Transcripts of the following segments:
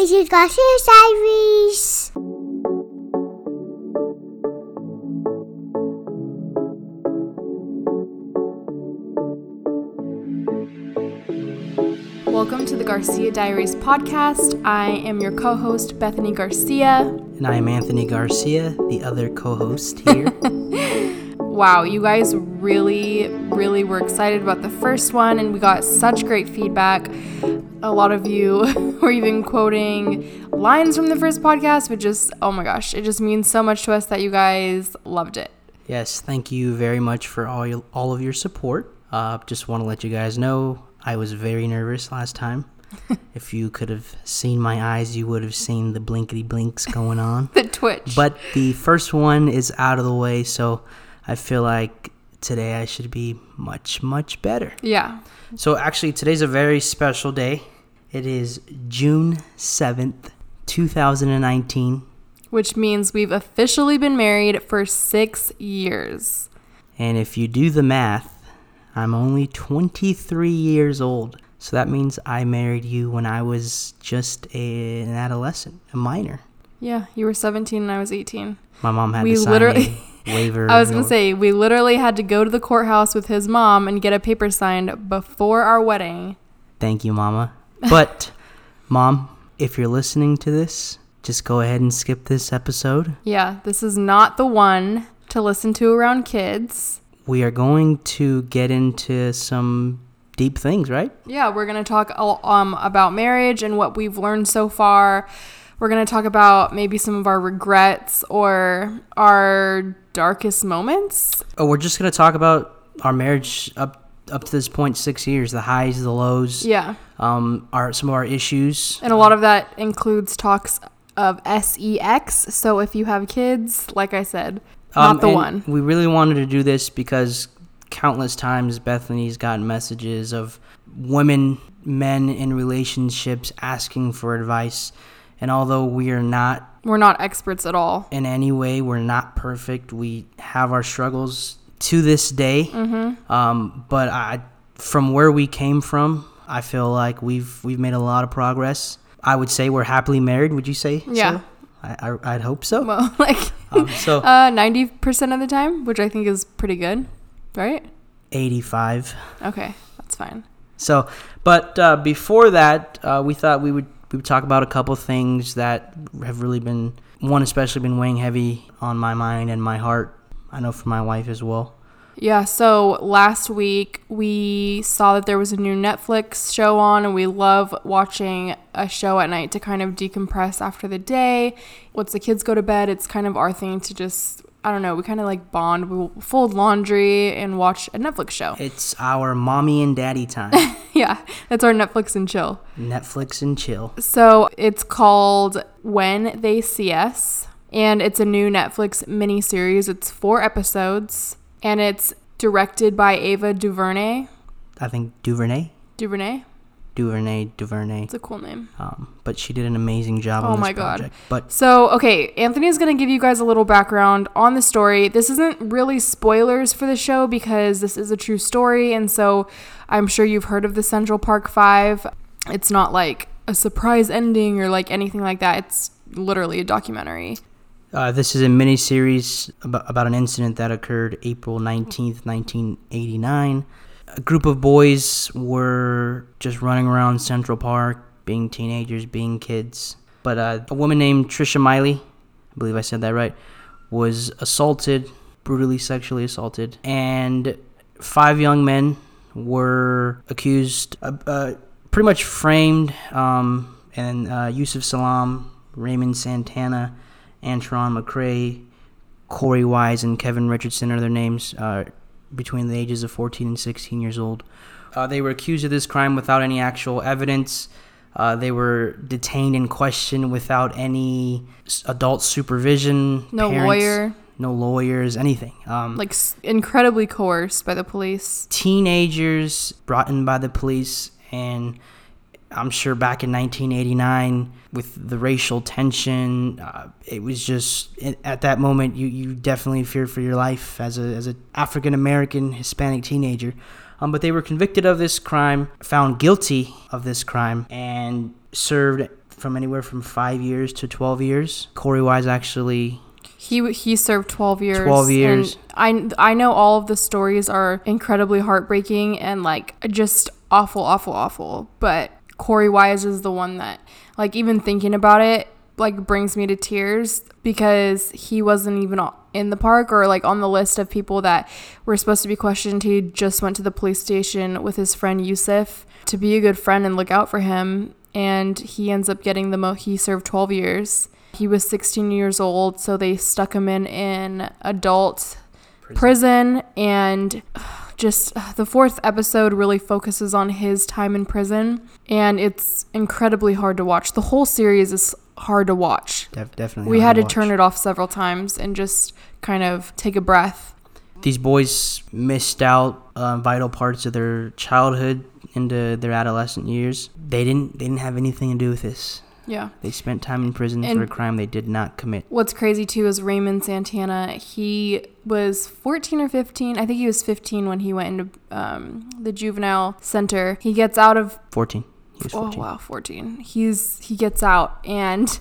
This is Garcia's Diaries. Welcome to the Garcia Diaries podcast. I am your co host, Bethanie Garcia. And I am Anthony Garcia, the other co host here. wow, you guys really, really were excited about the first one, and we got such great feedback. A lot of you were even quoting lines from the first podcast, which just, oh my gosh, it just means so much to us that you guys loved it. Yes, thank you very much for all, your, all of your support. Uh, just want to let you guys know I was very nervous last time. if you could have seen my eyes, you would have seen the blinkety blinks going on. the twitch. But the first one is out of the way, so I feel like today I should be much, much better. Yeah. So actually, today's a very special day. It is June 7th, 2019. Which means we've officially been married for six years. And if you do the math, I'm only 23 years old. So that means I married you when I was just a, an adolescent, a minor. Yeah, you were 17 and I was 18. My mom had we to sign literally waiver. I was going to say we literally had to go to the courthouse with his mom and get a paper signed before our wedding. Thank you, mama. But mom, if you're listening to this, just go ahead and skip this episode. Yeah, this is not the one to listen to around kids we are going to get into some deep things, right? Yeah, we're going to talk um, about marriage and what we've learned so far. We're going to talk about maybe some of our regrets or our darkest moments. Oh, we're just going to talk about our marriage up up to this point, six years, the highs, the lows. Yeah. Um, our some of our issues, and a lot of that includes talks of sex. So if you have kids, like I said, not um, the one. We really wanted to do this because countless times Bethanie's gotten messages of women, men in relationships asking for advice. And although we are not we're not experts at all in any way, we're not perfect. We have our struggles to this day. Mm-hmm. Um, but I, from where we came from, I feel like we've we've made a lot of progress. I would say we're happily married. Would you say? Yeah. So? I, I would hope so. Well, like um, so uh, ninety percent of the time, which I think is pretty good, right? Eighty-five. Okay, that's fine. So, but uh, before that, uh, we thought we would we talk about a couple things that have really been one especially been weighing heavy on my mind and my heart. I know for my wife as well. Yeah, so last week we saw that there was a new Netflix show on, and we love watching a show at night to kind of decompress after the day. Once the kids go to bed, it's kind of our thing to just, I don't know, we kind of like bond, we'll fold laundry and watch a Netflix show. It's our mommy and daddy time. yeah, that's our Netflix and chill. Netflix and chill. So it's called When They See Us, and it's a new Netflix miniseries. It's four episodes and it's directed by Ava DuVernay. I think DuVernay. DuVernay. DuVernay, DuVernay. It's a cool name. Um, but she did an amazing job. Oh my project. god! But so okay, Anthony is gonna give you guys a little background on the story. This isn't really spoilers for the show because this is a true story, and so I'm sure you've heard of the Central Park Five. It's not like a surprise ending or like anything like that. It's literally a documentary. Uh, this is a mini series about, about an incident that occurred April 19th, 1989. A group of boys were just running around Central Park, being teenagers, being kids. But uh, a woman named Trisha Meili, I believe I said that right, was assaulted, brutally sexually assaulted, and five young men were accused, uh, uh, pretty much framed, um, and uh, Yusef Salaam, Raymond Santana, Antron McCray, Korey Wise, and Kevin Richardson are their names, uh, between the ages of 14 and 16 years old. Uh, they were accused of this crime without any actual evidence. Uh, they were detained and questioned without any adult supervision. No parents, lawyer. No lawyers, anything. Um, like incredibly coerced by the police. Teenagers brought in by the police, and I'm sure back in 1989, with the racial tension, uh, it was just at that moment you, you definitely feared for your life as a as an African American Hispanic teenager. Um, but they were convicted of this crime, found guilty of this crime, and served from anywhere from five years to 12 years. Korey Wise actually He he served 12 years. 12 and years. I I know all of the stories are incredibly heartbreaking and like just awful, awful, awful. But Korey Wise is the one that like even thinking about it like brings me to tears because he wasn't even in the park or like on the list of people that were supposed to be questioned. He just went to the police station with his friend Yusef to be a good friend and look out for him. And he ends up getting the mo. He served 12 years. He was 16 years old, so they stuck him in in adult prison, and just the fourth episode really focuses on his time in prison and it's incredibly hard to watch the whole series is hard to watch def- definitely. we had to watch. turn it off several times and just kind of take a breath These boys missed out uh, vital parts of their childhood into their adolescent years. They didn't. They didn't have anything to do with this. yeah They spent time in prison for a crime they did not commit. What's crazy too is Raymond Santana. He was 14 or 15. I think he was 15 when he went into um, the juvenile center. He gets out of 14. He was 14. Oh wow, 14. He's he gets out and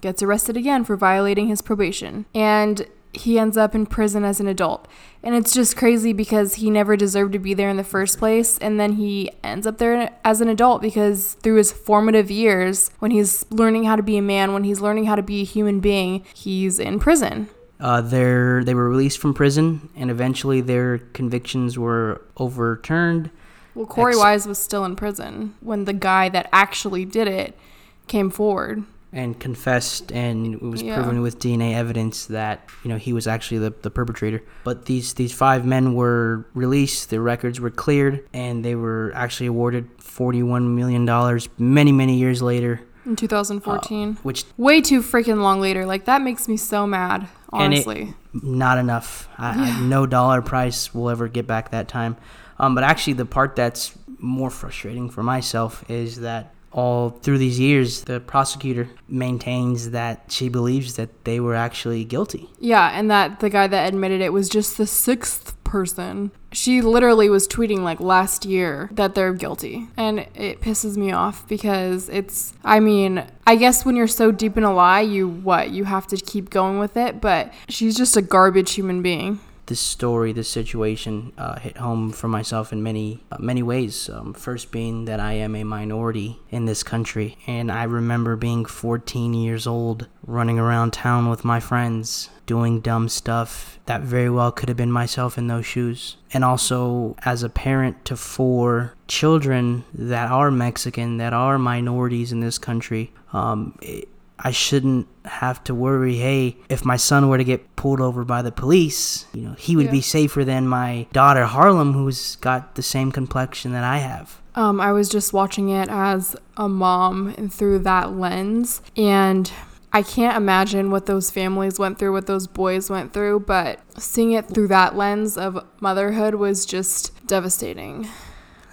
gets arrested again for violating his probation. And he ends up in prison as an adult. And it's just crazy because he never deserved to be there in the first place and then he ends up there as an adult because through his formative years when he's learning how to be a man, when he's learning how to be a human being, he's in prison. Uh, they're, they were released from prison, and eventually their convictions were overturned. Well, Korey Ex- Wise was still in prison when the guy that actually did it came forward. and confessed and it was Yeah. proven with DNA evidence that you know he was actually the, the perpetrator but these these five men were released their records were cleared and they were actually awarded 41 million dollars many many years later In 2014. Uh, which way too freaking long later. Like that makes me so mad, And it- honestly. not enough I, I, no dollar price will ever get back that time um, but actually the part that's more frustrating for myself is that all through these years the prosecutor maintains that she believes that they were actually guilty yeah, and that the guy that admitted it was just the sixth person. She literally was tweeting like last year that they're guilty. And it pisses me off because it's I mean, I guess when you're so deep in a lie, you what? You have to keep going with it, but she's just a garbage human being. This story, this situation, uh, hit home for myself in many, uh, many ways. Um, first, being that I am a minority in this country, and I remember being 14 years old, running around town with my friends, doing dumb stuff that very well could have been myself in those shoes. And also, as a parent to four children that are Mexican, that are minorities in this country, um, it, I shouldn't have to worry, hey, if my son were to get pulled over by the police, you know, he would Yeah. be safer than my daughter Harlem who's got the same complexion that I have. Um, I was just watching it as a mom and through that lens, and I can't imagine what those families went through, what those boys went through, but seeing it through that lens of motherhood was just devastating.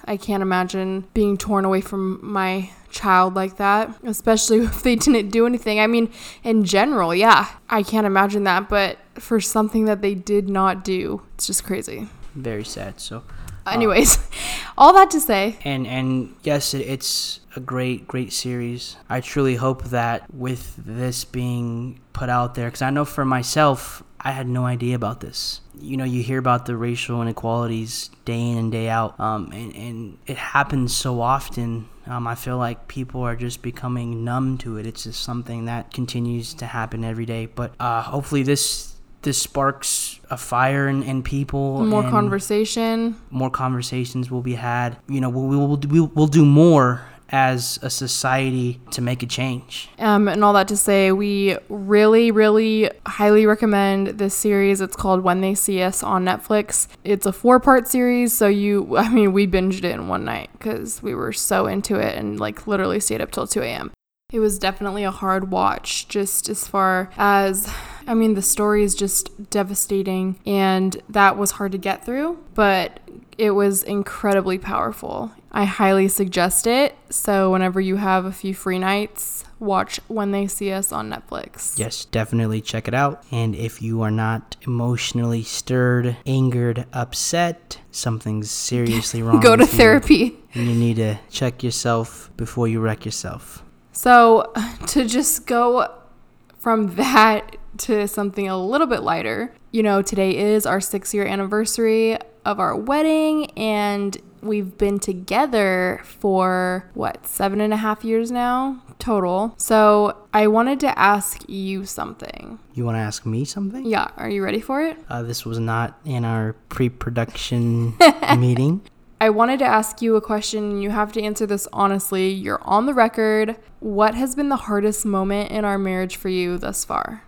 I can't imagine being torn away from my child like that, especially if they didn't do anything. I mean, in general, yeah, I can't imagine that, but for something that they did not do, it's just crazy. Very sad. So, uh, Anyways, all that to say, and and yes, it, it's a great great series. I truly hope that with this being put out there, because I know for myself, I had no idea about this. You know, you hear about the racial inequalities day in and day out, um, and and it happens so often. Um, I feel like people are just becoming numb to it. It's just something that continues to happen every day. But uh, hopefully, this this sparks a fire in, in people. more conversation. more conversations will be had. You know, we will we'll, we'll do more as a society to make a change. Um, and all that to say, we really, really highly recommend this series. It's called When They See Us on Netflix. It's a four part series, so you, I mean, we binged it in one night because we were so into it and like literally stayed up till 2 a.m. It was definitely a hard watch, just as far as, I mean, the story is just devastating and that was hard to get through, but it was incredibly powerful. I highly suggest it. So, whenever you have a few free nights, watch When They See Us on Netflix. Yes, definitely check it out. And if you are not emotionally stirred, angered, upset, something's seriously wrong. Go to you, therapy. and you need to check yourself before you wreck yourself. So, to just go from that to something a little bit lighter, you know, today is our six year anniversary of our wedding, and we've been together for what, seven and a half years now total. So, I wanted to ask you something. You want to ask me something? Yeah, are you ready for it? Uh, this was not in our pre-production meeting. I wanted to ask you a question, you have to answer this honestly. You're on the record. What has been the hardest moment in our marriage for you thus far?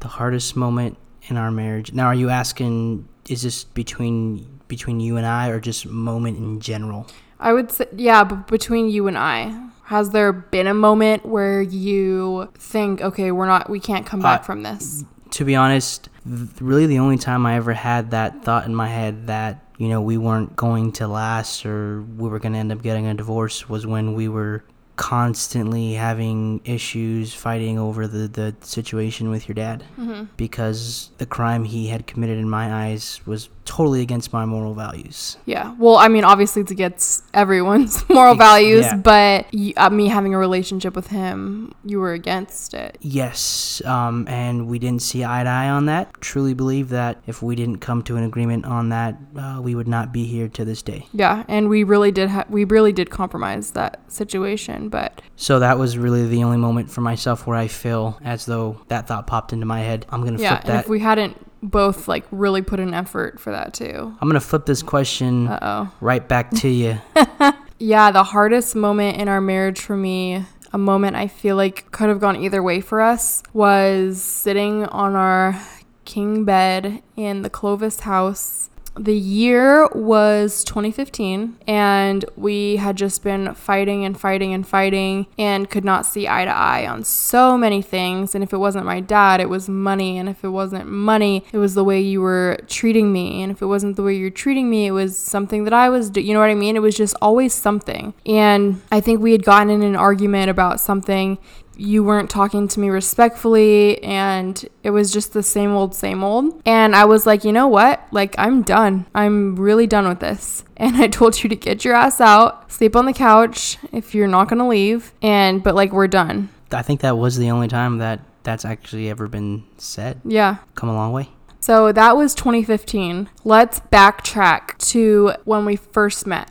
The hardest moment in our marriage. Now, are you asking? Is this between between you and I, or just moment in general? I would say, yeah, but between you and I, has there been a moment where you think, okay, we're not, we can't come back Uh, from this? To be honest, th- really the only time I ever had that thought in my head that you know we weren't going to last or we were going to end up getting a divorce was when we were constantly having issues fighting over the, the situation with your dad Mm-hmm. because the crime he had committed in my eyes was totally against my moral values. Yeah. Well, I mean, obviously it's against everyone's moral values, yeah. but y uh, me having a relationship with him, you were against it. Yes, um, and we didn't see eye to eye on that. Truly believe that if we didn't come to an agreement on that, uh, we would not be here to this day. Yeah, and we really did. Ha- we really did compromise that situation, but So that was really the only moment for myself where I feel as though that thought popped into my head. I'm gonna yeah, flip and that. if we hadn't both like really put an effort for that too. I'm gonna flip this question Uh oh. right back to you. Yeah, the hardest moment in our marriage for me, a moment I feel like could have gone either way for us, was sitting on our king bed in the Clovis house. The year was 2015, and we had just been fighting and fighting and fighting and could not see eye to eye on so many things. And if it wasn't my dad, it was money. And if it wasn't money, it was the way you were treating me. And if it wasn't the way you're treating me, it was something that I was, do- you know what I mean? It was just always something. And I think we had gotten in an argument about something you weren't talking to me respectfully and it was just the same old same old. And i was like you know what? Like i'm done. I'm really done with this. And i told you to get your ass out sleep on the couch if you're not gonna leave and but like we're done. I think that was the only time that that's actually ever been said. yeah. Come a long way. so that was 2015 let's backtrack to when we first met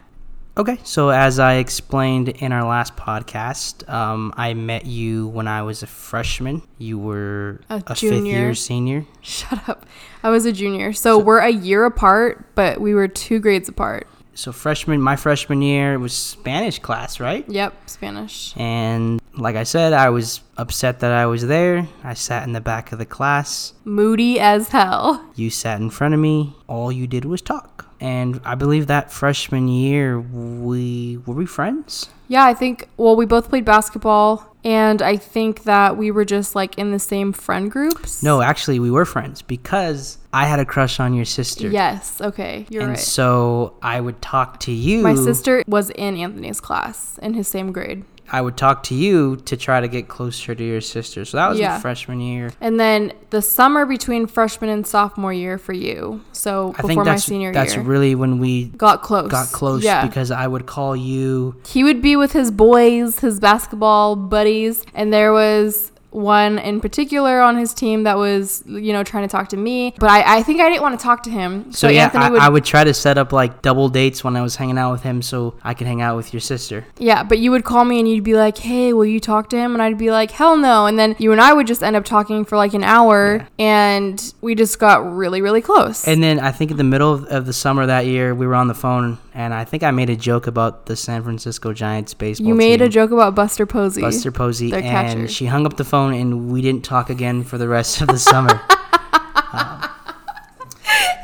Okay, so as I explained in our last podcast, um, I met you when I was a freshman. You were A fifth junior. year senior. shut up i was a junior so we're a year apart but we were two grades apart So freshman, my freshman year was Spanish class, right? yep spanish And like I said, I was upset that I was there. I sat in the back of the class. moody as hell You sat in front of me. All you did was talk. And I believe that freshman year, we were we friends. Yeah, I think, well, we both played basketball, and I think that we were just like in the same friend groups. No, actually, we were friends because I had a crush on your sister. Yes, okay, you're and right. so I would talk to you. My sister was in Anthony's class in his same grade. I would talk to you to try to get closer to your sister. So that was Yeah. freshman year. And then the summer between freshman and sophomore year for you. So I before my senior that's year. That's really when we got close. got close Yeah. because I would call you he would be with his boys, his basketball buddies, and there was one in particular on his team that was, you know, trying to talk to me. But I, I think I didn't want to talk to him. So, yeah, Anthony I, would I would try to set up like double dates when I was hanging out with him, so I could hang out with your sister. Yeah, but you would call me and you'd be like, "Hey, will you talk to him?" And I'd be like, "Hell no!" And then you and I would just end up talking for like an hour, and we just got really, really close. And then I think in the middle of, of the summer that year, we were on the phone, and I think I made a joke about the San Francisco Giants baseball. you made team, a joke about Buster Posey. Buster Posey, their catcher. and she hung up the phone, and we didn't talk again for the rest of the summer.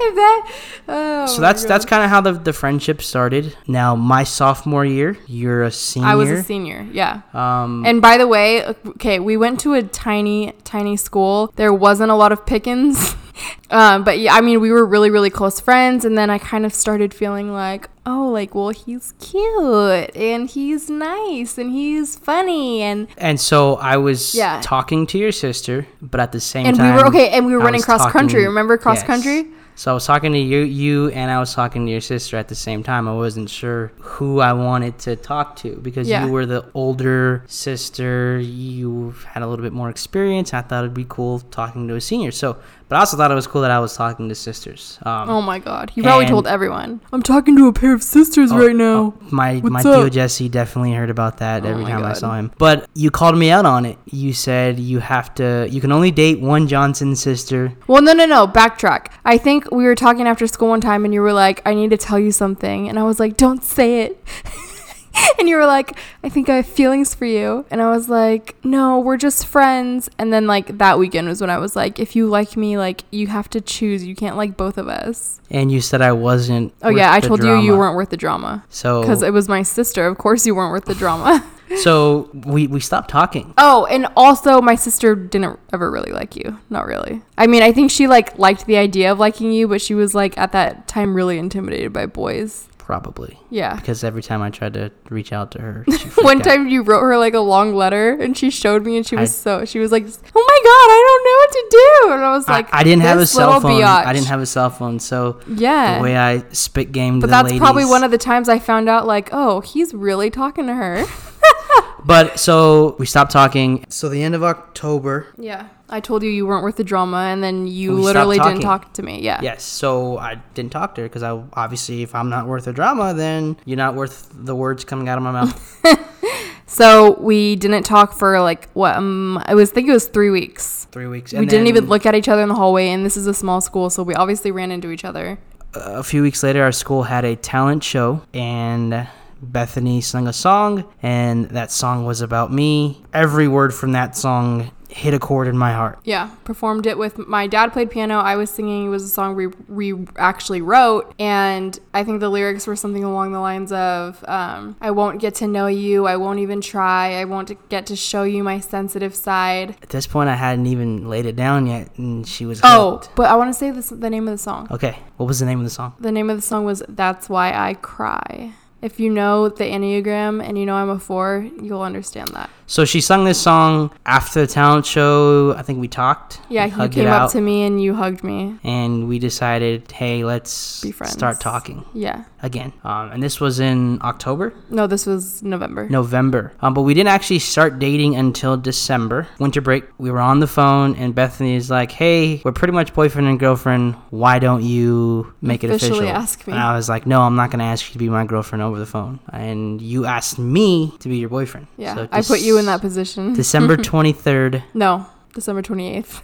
that, oh so that's that's kind of how the, the friendship started. Now my sophomore year, you're a senior. I was a senior. Yeah. Um, And by the way, okay, we went to a tiny, tiny school. There wasn't a lot of pickings. um, but yeah, I mean, we were really, really close friends. And then I kind of started feeling like, oh, like, well, he's cute and he's nice and he's funny. And, and so I was Yeah. talking to your sister, but at the same and we were, okay, and we were I running cross country. Remember cross yes. country? So I was talking to you, you, and I was talking to your sister at the same time. I wasn't sure who I wanted to talk to because Yeah. you were the older sister. You had a little bit more experience. I thought it'd be cool talking to a senior. So, but I also thought it was cool that I was talking to sisters. Um, Oh my god. He probably told everyone. I'm talking to a pair of sisters Oh, right now. oh, my my What's Theo? Jesse definitely heard about that Oh every time I saw him. But you called me out on it. You said you have to. You can only date one Johnson sister. Well, no, no, no. Backtrack. I think we were talking after school one time, and you were like, "I need to tell you something," and I was like, "Don't say it." and you were like, "I think I have feelings for you," and I was like, "No, we're just friends." And then like that weekend was when I was like, "If you like me, like you have to choose. You can't like both of us." And you said I wasn't. Oh yeah, I told you you weren't worth the drama So because it was my sister. Of course, you weren't worth the drama. so we we stopped talking. Oh, and also my sister didn't ever really like you. Not really. I mean, I think she like liked the idea of liking you, but she was like at that time really intimidated by boys. Probably Yeah. because every time I tried to reach out to her, she One out. time you wrote her like a long letter and she showed me and she was I- so she was like, "Oh my god, I don't know what to do." And I was like, I, I didn't have a "This cell phone. biatch." I didn't have a cell phone, so Yeah. the way I spit game. but the that's probably one of the times I found out like, "Oh, he's really talking to her." But so we stopped talking. So the end of October. yeah. I told you you weren't worth the drama and then you We literally didn't talk to me. Yeah. Yes. So I didn't talk to her because I obviously, if I'm not worth a drama, then you're not worth the words coming out of my mouth. So we didn't talk for like what um I was think it was 3 weeks. Three weeks. we and didn't even look at each other in the hallway and this is a small school so we obviously ran into each other A few weeks later, our school had a talent show, and Bethanie sung a song, and that song was about me. Every word from that song hit a chord in my heart. yeah performed it with my dad played piano i was singing it was a song we, we actually wrote and i think the lyrics were something along the lines of um, i won't get to know you i won't even try i won't get to show you my sensitive side At this point, I hadn't even laid it down yet, and she was oh hooked. but i want to say this the name of the song Okay, what was the name of the song? the name of the song was that's why i cry if you know the enneagram and you know i'm a four you'll understand that So she sung this song after the talent show. I think we talked. yeah you came up to me and you hugged me and we decided, hey, let's Be friends. start talking yeah again. Um, and this was in October, no this was november November. Um, but we didn't actually start dating until December. Winter break. We were on the phone, and Bethanie is like, "Hey, we're pretty much boyfriend and girlfriend. Why don't you make it Officially official?" ask me. And I was like, "No, I'm not gonna ask you to be my girlfriend over the phone." And you asked me to be your boyfriend. yeah So i put you in that position December 23rd. no december 28th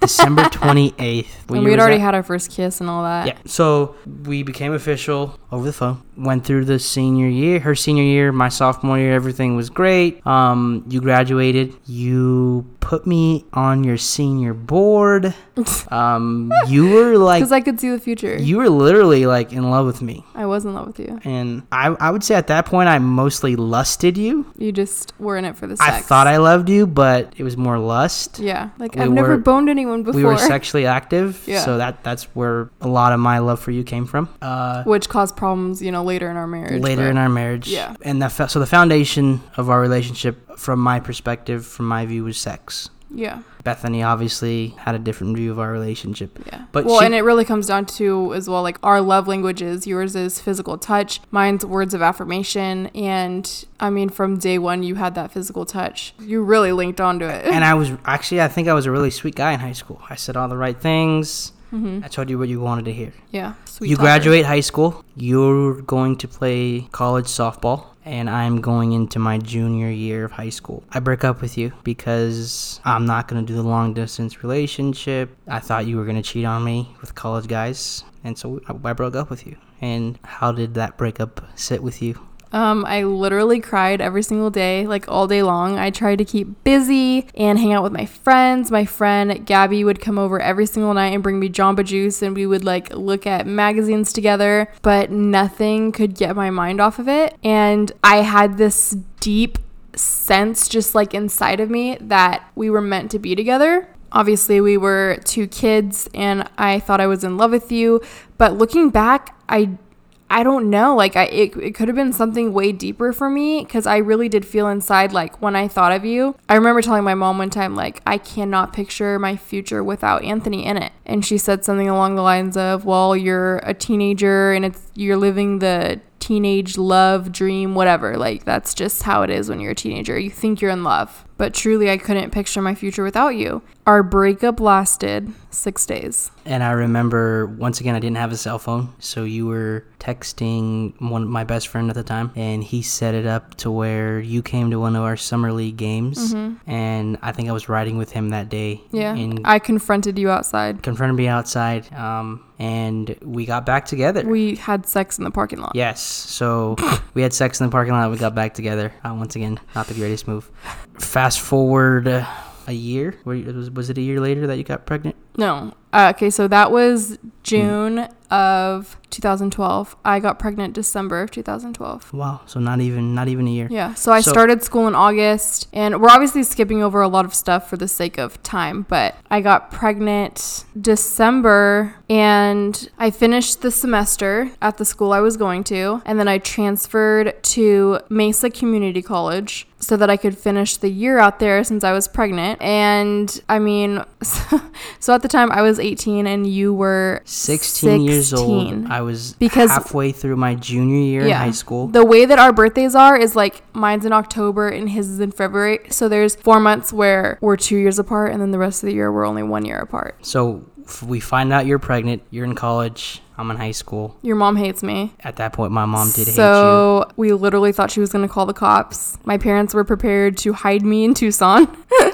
December 28th. and we had already had our first kiss and all that Yeah. So we became official over the phone. Went through the senior year, her senior year, my sophomore year. Everything was great. Um, you graduated. You put me on your senior board. Um, you were like, because i could see the future you were literally like in love with me. i was in love with you And I, I would say at that point, I mostly lusted you. you just were in it for the sex I thought I loved you, but it was more lust. yeah like We i've never boned anyone before We were sexually active, Yeah. so that that's where a lot of my love for you came from. Uh, which caused problems you know later in our marriage later but- in our marriage. yeah. And the so the foundation of our relationship, from my perspective, from my view, was sex. yeah Bethanie obviously had a different view of our relationship. Yeah. But well, she- and it really comes down to as well like our love languages. Yours is physical touch, mine's words of affirmation, and I mean from day one you had that physical touch. You really linked onto it. And I was actually, I think I was a really sweet guy in high school. I said all the right things. Mhm. I told you what you wanted to hear. yeah. Sweet you talker. graduate high school. You're going to play college softball, and I'm going into my junior year of high school. I break up with you because I'm not going to do the long distance relationship. I thought you were going to cheat on me with college guys, and so I broke up with you. And how did that breakup sit with you? Um, I literally cried every single day, like all day long. I tried to keep busy and hang out with my friends. My friend Gabby would come over every single night and bring me Jamba Juice, and we would like look at magazines together, but nothing could get my mind off of it. And I had this deep sense just like inside of me that we were meant to be together. Obviously, we were two kids and I thought I was in love with you, but looking back, I I don't know. Like I, it, it could have been something way deeper for me because I really did feel inside like when I thought of you. I remember telling my mom one time like I cannot picture my future without Anthony in it, and she said something along the lines of, "Well, you're a teenager and it's you're living the teenage love dream, whatever. Like that's just how it is when you're a teenager. You think you're in love." But truly, I couldn't picture my future without you. Our breakup lasted six days. And I remember once again I didn't have a cell phone, so you were texting one of my best friend at the time, and he set it up to where you came to one of our summer league games, and I think I was riding with him that day. Mm-hmm. Yeah. and I confronted you outside. confronted me outside, um, and we got back together. We had sex in the parking lot. Yes. So we had sex in the parking lot. We got back together. Uh, once again, not the greatest move. Fast forward uh, a year. Was, was it a year later that you got pregnant? No. Uh, okay, so that was June of 2012. I got pregnant December of 2012. Wow. So not even not even a year. Yeah, so I So- started school in August, and we're obviously skipping over a lot of stuff for the sake of time, but I got pregnant December, and I finished the semester at the school I was going to, and then I transferred to Mesa Community College so that I could finish the year out there since I was pregnant. And I mean, so at the time I was 18 and you were 16, years old. I was Because- halfway through my junior year in high school. The way that our birthdays are is like mine's in October and his is in February. So there's four months where we're two years apart, and then the rest of the year we're only one year apart. so we find out you're pregnant. You're in college. I'm in high school. Your mom hates me. At that point, my mom did hate you. so we literally thought she was gonna call the cops. My parents were prepared to hide me in Tucson.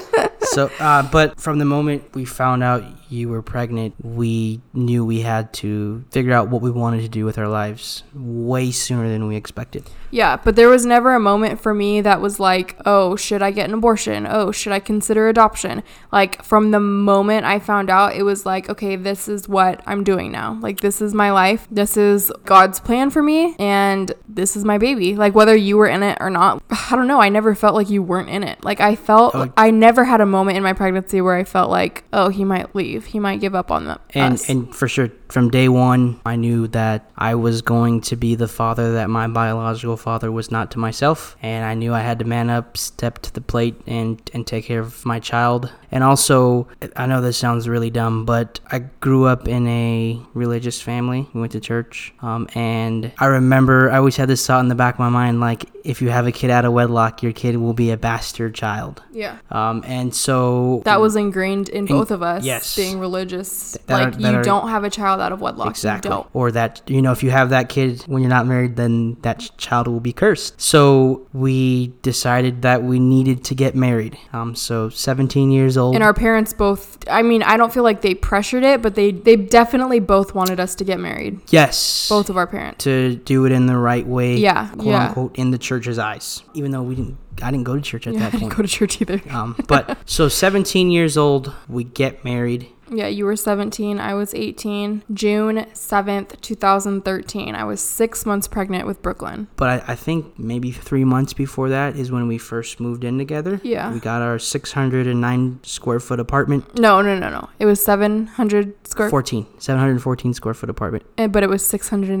So, uh, but from the moment we found out you were pregnant, we knew we had to figure out what we wanted to do with our lives way sooner than we expected. Yeah, but there was never a moment for me that was like, oh, should I get an abortion? Oh, should I consider adoption? Like, from the moment I found out, it was like, okay, this is what I'm doing now. Like, this is my life. This is God's plan for me. And this is my baby. Like, whether you were in it or not, I don't know. I never felt like you weren't in it. Like, I felt, Oh. I never had a moment in my pregnancy where I felt like, oh, he might leave. He might give up on them. And us. and for sure, from day one, I knew that I was going to be the father that my biological father was not to myself, and I knew I had to man up, step to the plate, and and take care of my child. And also, I know this sounds really dumb, but I grew up in a religious family. We went to church, um, and I remember I always had this thought in the back of my mind, like if you have a kid out of wedlock, your kid will be a bastard child. yeah. Um, and so That was ingrained in both of us yes. being religious. That like, that you are- don't have a child out of wedlock. Exactly. You don't. Or that, you know, if you have that kid when you're not married, then that ch- child will be cursed. So we decided that we needed to get married. Um, so 17 years old. And our parents both, I mean, I don't feel like they pressured it, but they, they definitely both wanted us to get married. yes. Both of our parents. To do it in the right way. Yeah, Quote yeah. unquote, in the church's eyes. Even though we didn't, I didn't go to church at Yeah, I that didn't go to church either. um, but so 17 years old, we get married. Yeah, you were 17. I was 18. June 7th, 2013. I was six months pregnant with Brooklyn. But I, I think maybe three months before that is when we first moved in together. Yeah. We got our 609 square foot apartment. No, no, no, no. It was 700 square 14, 714 square foot apartment eh, but it was $609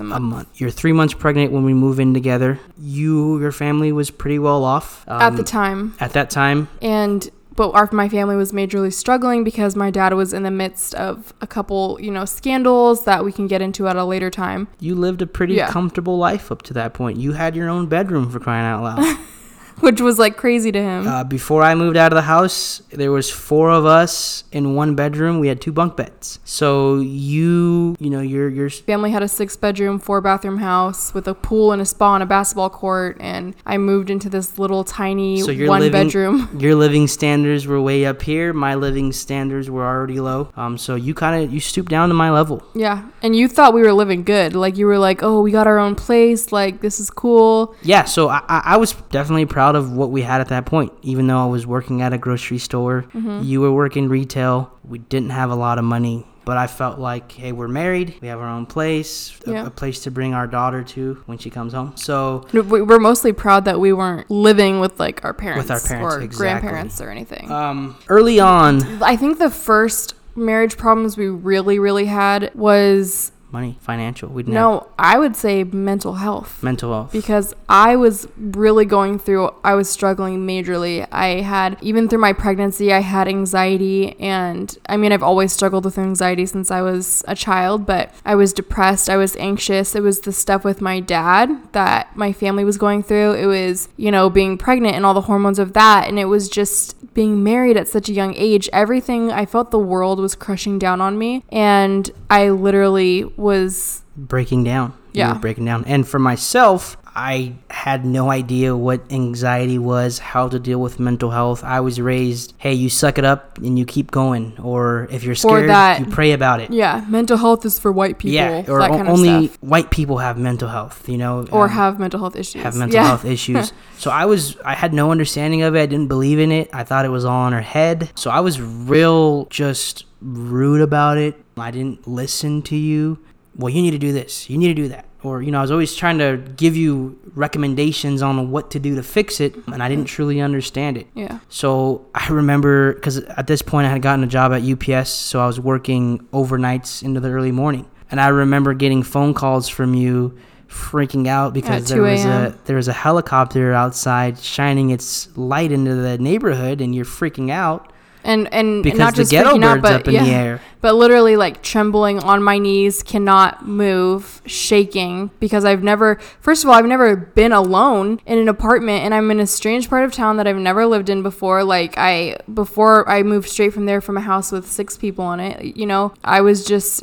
a month. a month. You're three months pregnant when we move in together. You, your family was pretty well off at the um, time. At that time, and but our my family was majorly struggling because my dad was in the midst of a couple you know scandals that we can get into at a later time you lived a pretty Yeah. comfortable life up to that point. You had your own bedroom for crying out loud. which was like crazy to him uh, before I moved out of the house, there was four of us in one bedroom. We had two bunk beds. So you, you know, your your family had a six bedroom four bathroom house with a pool and a spa and a basketball court and i moved into this little tiny so your one living bedroom your living standards were way up here. My living standards were already low. Um, so you kind of you stooped down to my level. yeah and you thought we were living good like you were like oh we got our own place like this is cool Yeah, so I, I I was definitely proud of what we had at that point. Even though I was working at a grocery store, you were working retail. We didn't have a lot of money, but I felt like, hey, we're married. We have our own place, a, Yeah. a place to bring our daughter to when she comes home. So We- we're mostly proud that we weren't living with like our parents, with our parents, or exactly. grandparents or anything um, early on, I think the first marriage problems we really, really had was money, financial. We didn't have No, I would say mental health. mental health. because I was really going through I was struggling majorly. I had even through my pregnancy I had anxiety and I mean I've always struggled with anxiety since I was a child, but I was depressed, I was anxious. It was the stuff with my dad that my family was going through. It was, you know, being pregnant and all the hormones of that and it was just being married at such a young age. Everything I felt the world was crushing down on me and I literally was breaking down. You Yeah. were breaking down. And for myself, I had no idea what anxiety was, how to deal with mental health. I was raised, hey, you suck it up and you keep going. Or if you're scared, that- you pray about it. yeah, mental health is for white people. Yeah, or o- only white people have mental health, you know, or um, have mental health issues. have mental Yeah. health issues. so I was I had no understanding of it. I didn't believe in it. I thought it was all in her head. So I was real just rude about it. I didn't listen to you. Well, you need to do this. You need to do that. Or you know, I was always trying to give you recommendations on what to do to fix it, and I didn't truly understand it. Yeah. So I remember because at this point I had gotten a job at UPS, so I was working overnights into the early morning, and I remember getting phone calls from you, freaking out because there was a there was a helicopter outside shining its light into the neighborhood, and you're freaking out And and because not the just ghetto freaking out, but up in yeah, the air. but literally like trembling on my knees, cannot move, shaking because I've never. First of all, I've never been alone in an apartment, and I'm in a strange part of town that I've never lived in before. Like I before I moved straight from there from a house with six people in it. You know, I was just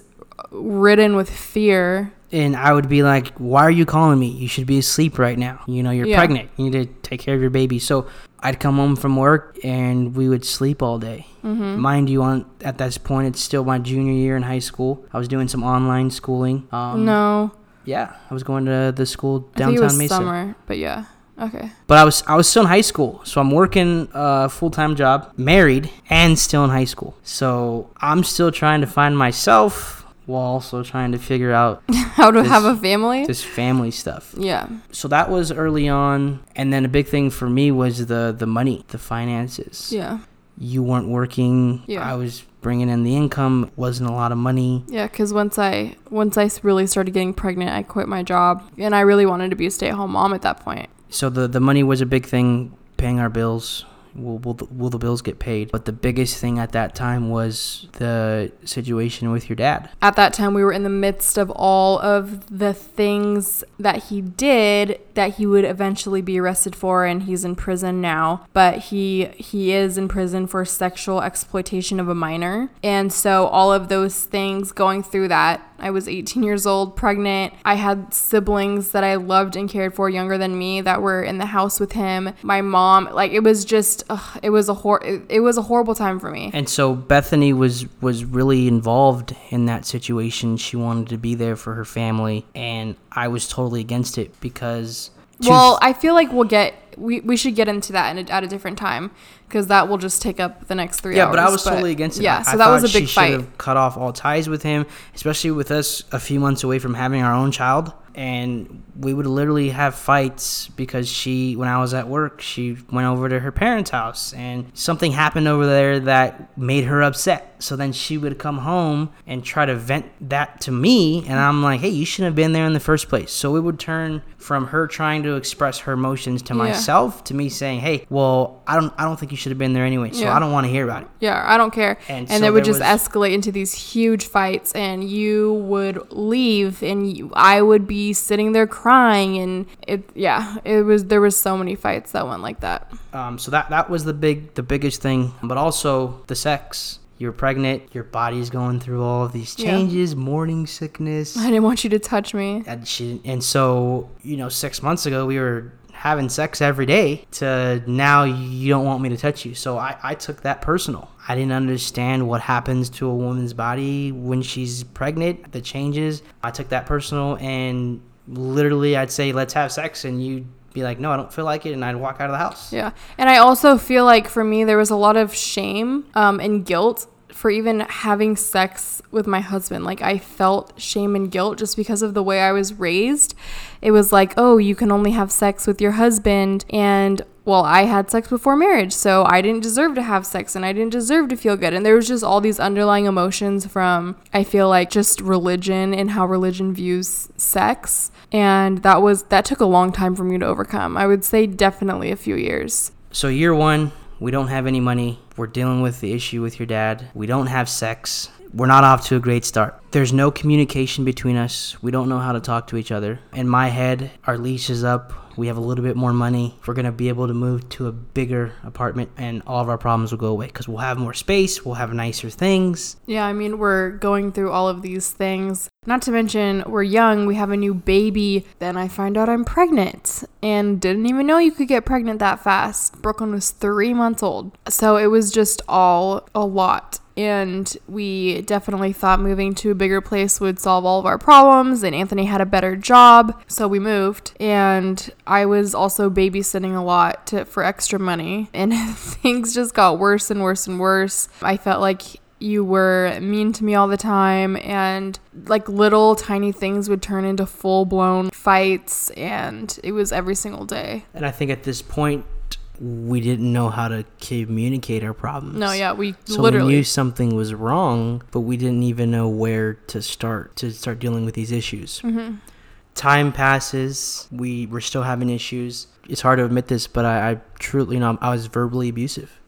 ridden with fear. And I would be like, "Why are you calling me? You should be asleep right now. You know, you're Yeah. pregnant. You need to take care of your baby." So I'd come home from work and we would sleep all day. Mm-hmm. Mind you, on at this point, it's still my junior year in high school. I was doing some online schooling. Um, no, Yeah, I was going to the school I think it downtown was Mesa. summer, but yeah, okay. But I was I was still in high school, so I'm working a full time job, married, and still in high school. So I'm still trying to find myself while also trying to figure out How to This- have a family? this family stuff. Yeah. So that was early on, and then a big thing for me was the the money, the finances. Yeah. You weren't working. Yeah. I was bringing in the income. Wasn't a lot of money. Yeah, because once I once I really started getting pregnant, I quit my job, and I really wanted to be a stay at home mom at that point. So the the money was a big thing, paying our bills. Will will the, will the bills get paid? But the biggest thing at that time was the situation with your dad. At that time, we were in the midst of all of the things that he did that he would eventually be arrested for, and he's in prison now. But he he is in prison for sexual exploitation of a minor, and so all of those things going through that. I was 18 years old, pregnant. I had siblings that I loved and cared for, younger than me, that were in the house with him. My mom, like it was just, ugh, it was a hor- it, it was a horrible time for me. And so Bethanie was was really involved in that situation. She wanted to be there for her family, and I was totally against it because. Well, I feel like we'll get we, we should get into that in a, at a different time because that will just take up the next three yeah, hours. Yeah, but I was totally against it. Yeah, I- so I that was a big she fight. Cut off all ties with him, especially with us a few months away from having our own child, and we would literally have fights because she, when I was at work, she went over to her parents' house, and something happened over there that made her upset. So then she would come home and try to vent that to me, and I'm like, "Hey, you shouldn't have been there in the first place." So it would turn from her trying to express her emotions to Yeah. myself to me saying, "Hey, well, I don't, I don't think you should have been there anyway, so Yeah. I don't want to hear about it." Yeah, I don't care. And And, so it would just was- escalate into these huge fights, and you would leave, and you, I would be sitting there crying, and it, yeah, it was there was so many fights that went like that. Um, so that that was the big the biggest thing, but also the sex. You're pregnant. Your body's going through all of these Yeah. changes, morning sickness, I didn't want you to touch me. and she, and so you know, six months ago we were having sex every day. To now you don't want me to touch you. So I I took that personal. I didn't understand what happens to a woman's body when she's pregnant, the changes. I took that personal, and literally I'd say let's have sex, and you'd be like, no, I don't feel like it, and I'd walk out of the house. Yeah. And I also feel like for me, there was a lot of shame um, and guilt for even having sex with my husband. Like, I felt shame and guilt just because of the way I was raised. It was like, oh, you can only have sex with your husband. And well, I had sex before marriage, so I didn't deserve to have sex and I didn't deserve to feel good. And there was just all these underlying emotions from, I feel like, just religion and how religion views sex. And that was, that took a long time for me to overcome. I would say definitely a few years. So, year one, we don't have any money. We're dealing with the issue with your dad. We don't have sex. We're not off to a great start. There's no communication between us. We don't know how to talk to each other. In my head, our leash is up. We have a little bit more money. We're going to be able to move to a bigger apartment and all of our problems will go away because we'll have more space. We'll have nicer things. Yeah, I mean, we're going through all of these things. Not to mention, we're young, we have a new baby. Then I find out I'm pregnant and didn't even know you could get pregnant that fast. Brooklyn was three months old. So it was just all a lot and we definitely thought moving to a bigger place would solve all of our problems and Anthony had a better job so we moved and I was also babysitting a lot to, for extra money and things just got worse and worse and worse I felt like you were mean to me all the time and like little tiny things would turn into full blown fights and it was every single day. And I think at this point we didn't know how to communicate our problems. No, yeah, we So literally we knew something was wrong, but we didn't even know where to start to start dealing with these issues. Mm-hmm. Time passes. We were still having issues. It's hard to admit this, but I, I truly, you know, I was verbally abusive.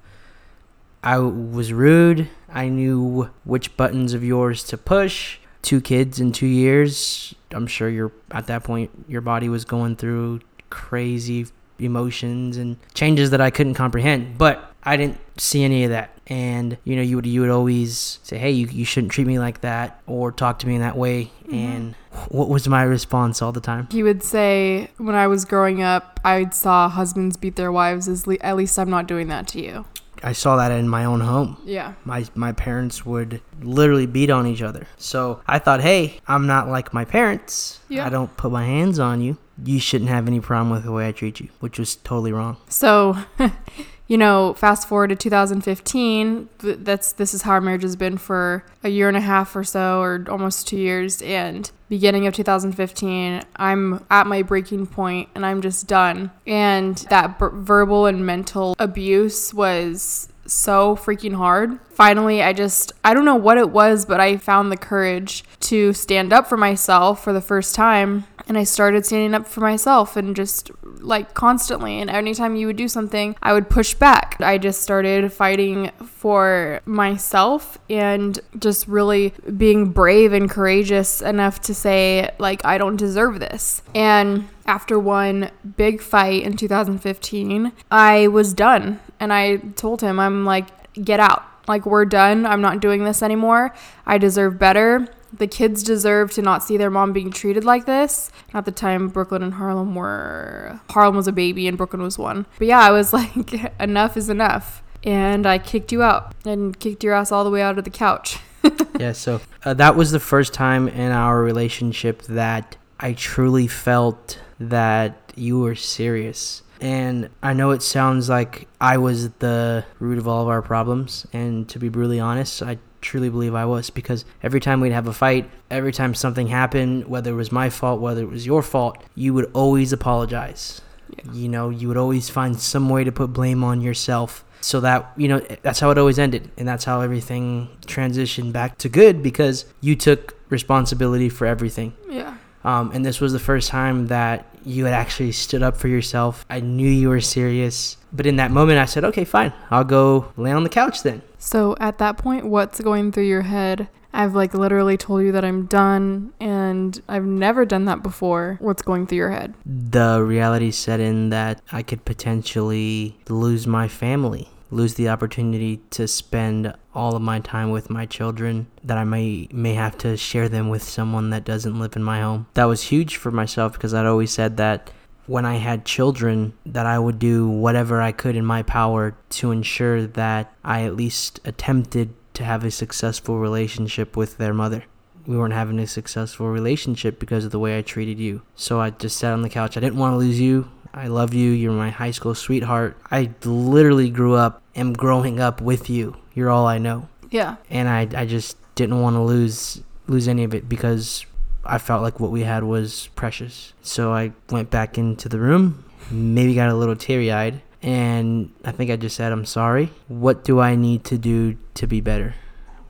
I was rude. I knew which buttons of yours to push. Two kids in two years. I'm sure you're at that point. Your body was going through crazy emotions and changes that I couldn't comprehend. But I didn't see any of that. And you know, you would you would always say, "Hey, you, you shouldn't treat me like that," or talk to me in that way. Mm-hmm. And what was my response all the time? He would say, when I was growing up, I saw husbands beat their wives. As le- at least I'm not doing that to you. I saw that in my own home. Yeah. My my parents would literally beat on each other. So I thought, hey, I'm not like my parents. Yeah. I don't put my hands on you. You shouldn't have any problem with the way I treat you, which was totally wrong. So, you know, fast forward to 2015. th- That's this is how our marriage has been for a year and a half or so, or almost two years. And beginning of 2015, I'm at my breaking point, and I'm just done. And that b- verbal and mental abuse was so freaking hard. Finally, I just, I don't know what it was, but I found the courage to stand up for myself for the first time. And I started standing up for myself and just like constantly. And anytime you would do something, I would push back. I just started fighting for myself and just really being brave and courageous enough to say, like, I don't deserve this. And after one big fight in 2015, I was done. And I told him, I'm like, get out. Like, we're done. I'm not doing this anymore. I deserve better. The kids deserve to not see their mom being treated like this. At the time, Brooklyn and Harlem were. Harlem was a baby and Brooklyn was one. But yeah, I was like, enough is enough. And I kicked you out and kicked your ass all the way out of the couch. yeah, so uh, that was the first time in our relationship that I truly felt that you were serious. And I know it sounds like I was the root of all of our problems. And to be brutally honest, I truly believe I was because every time we'd have a fight, every time something happened, whether it was my fault, whether it was your fault, you would always apologize. Yeah. You know, you would always find some way to put blame on yourself. So that, you know, that's how it always ended. And that's how everything transitioned back to good because you took responsibility for everything. Yeah. Um, and this was the first time that you had actually stood up for yourself. I knew you were serious. But in that moment, I said, okay, fine. I'll go lay on the couch then. So at that point, what's going through your head? I've like literally told you that I'm done and I've never done that before. What's going through your head? The reality set in that I could potentially lose my family, lose the opportunity to spend all of my time with my children, that I may may have to share them with someone that doesn't live in my home. That was huge for myself because I'd always said that when I had children that I would do whatever I could in my power to ensure that I at least attempted to have a successful relationship with their mother. We weren't having a successful relationship because of the way I treated you. So I just sat on the couch. I didn't want to lose you. I love you. You're my high school sweetheart. I literally grew up, am growing up with you. You're all I know. Yeah. And I, I just didn't want to lose lose any of it because I felt like what we had was precious. So I went back into the room, maybe got a little teary eyed, And I think I just said, I'm sorry. What do I need to do to be better?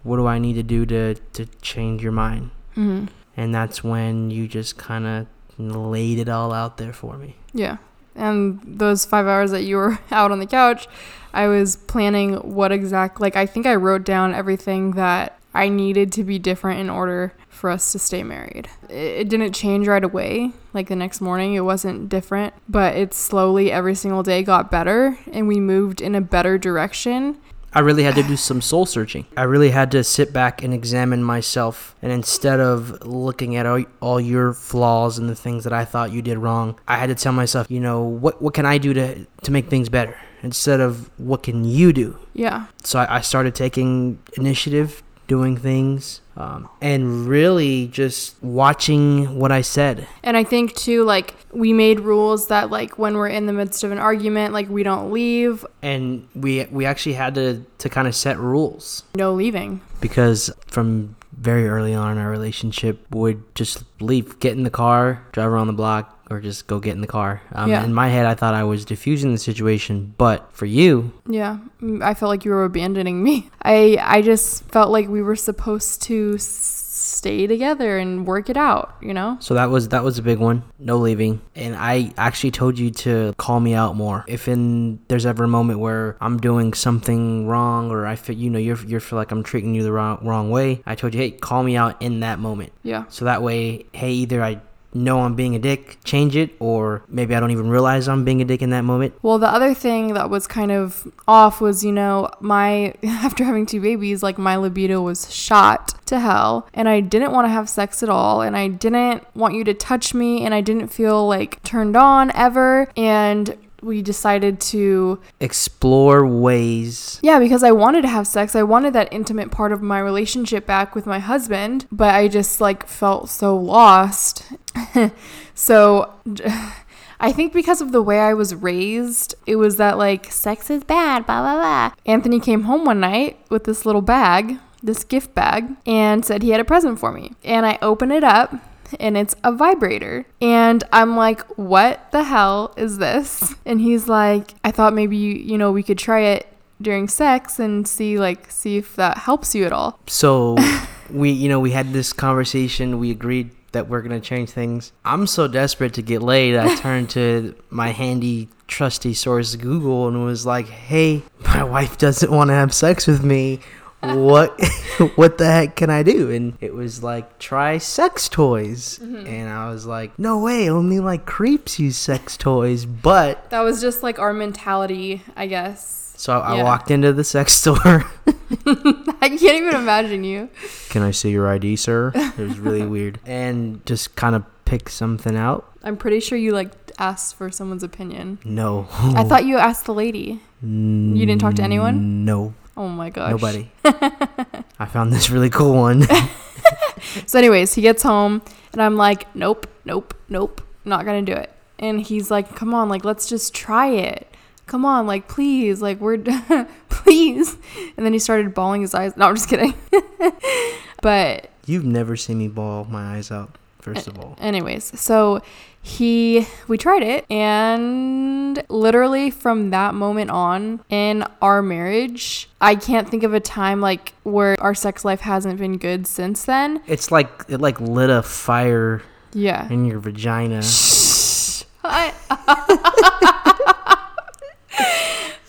What do I need to do to, to change your mind? hmm And that's when you just kind of laid it all out there for me. Yeah. And those five hours that you were out on the couch, I was planning what exact, like, I think I wrote down everything that I needed to be different in order for us to stay married. It, it didn't change right away. Like the next morning, it wasn't different, but it slowly every single day got better and we moved in a better direction. I really had to do some soul searching. I really had to sit back and examine myself. And instead of looking at all, all your flaws and the things that I thought you did wrong, I had to tell myself, you know, what, what can I do to, to make things better? Instead of what can you do? Yeah. So I, I started taking initiative, doing things, um, and really just watching what I said. And I think too, like, we made rules that, like, when we're in the midst of an argument, like, we don't leave, And we we actually had to, to kind of set rules. no leaving. because from very early on in our relationship would just leave get in the car drive around the block or just go get in the car um, Yeah. in my head i thought i was diffusing the situation but for you Yeah, mm, I felt like you were abandoning me. I I just felt like we were supposed to stay together and work it out, you know? so that was that was a big one no leaving and i actually told you to call me out more if in there's ever a moment where i'm doing something wrong or i feel you know you're you feel like i'm treating you the wrong wrong way i told you hey call me out in that moment Yeah. So that way, hey, either I know I'm being a dick, change it, or maybe I don't even realize I'm being a dick in that moment. Well, the other thing that was kind of off was, you know, my after having two babies, like my libido was shot to hell, and I didn't want to have sex at all, and I didn't want you to touch me, and I didn't feel like turned on ever, and we decided to Explore ways. Yeah, because I wanted to have sex. I wanted that intimate part of my relationship back with my husband, but I just like felt so lost. so I think because of the way I was raised, it was that like sex is bad, blah blah blah. Anthony came home one night with this little bag, this gift bag, and said he had a present for me. And I open it up and it's a vibrator. And I'm like, what the hell is this? And he's like, I thought maybe, you know, we could try it during sex and see like see if that helps you at all. So we, you know, we had this conversation. We agreed that we're gonna change things. I'm so desperate to get laid. I turned to my handy, trusty source, Google, and was like, "Hey, my wife doesn't want to have sex with me." What what the heck can I do? And it was like try sex toys. Mm-hmm. And I was like, no way, only like creeps use sex toys. But That was just like our mentality, I guess. so I Yeah. walked into the sex store. I can't even imagine you. Can I see your ID, sir? It was really weird. And just kind of pick something out. I'm pretty sure you like asked for someone's opinion. No. I thought you asked the lady. you didn't talk to anyone? No. Oh my gosh. Nobody. I found this really cool one. So, anyways, he gets home and I'm like, nope, nope, nope, not gonna do it. And he's like, come on, like, let's just try it. Come on, like, please, like, we're, please. And then he started bawling his eyes. No, I'm just kidding. but You've never seen me bawl my eyes out, first of all. anyways, so he we tried it and literally from that moment on in our marriage, I can't think of a time like where our sex life hasn't been good since then. It's like it like lit a fire Yeah. in your vagina. I,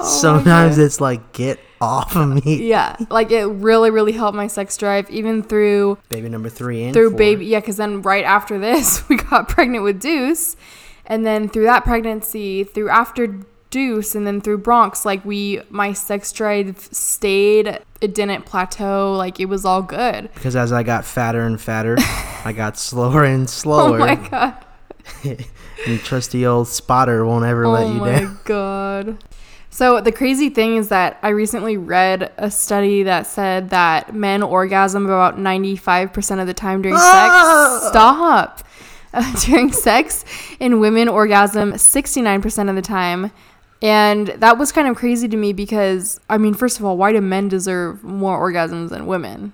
Sometimes oh it's like get off of me. yeah, like it really really helped my sex drive even through Baby number three and through four. baby yeah cuz then right after this we got pregnant with Deuce and then through that pregnancy through after Deuce and then through Bronx like we my sex drive stayed it didn't plateau like it was all good Because as I got fatter and fatter, I got slower and slower. oh my god and trusty old spotter won't ever let oh you down. oh my god so the crazy thing is that I recently read a study that said that men orgasm about 95% of the time during Ah! sex. Stop. Uh, during sex and women orgasm 69% of the time. And that was kind of crazy to me because I mean first of all, why do men deserve more orgasms than women?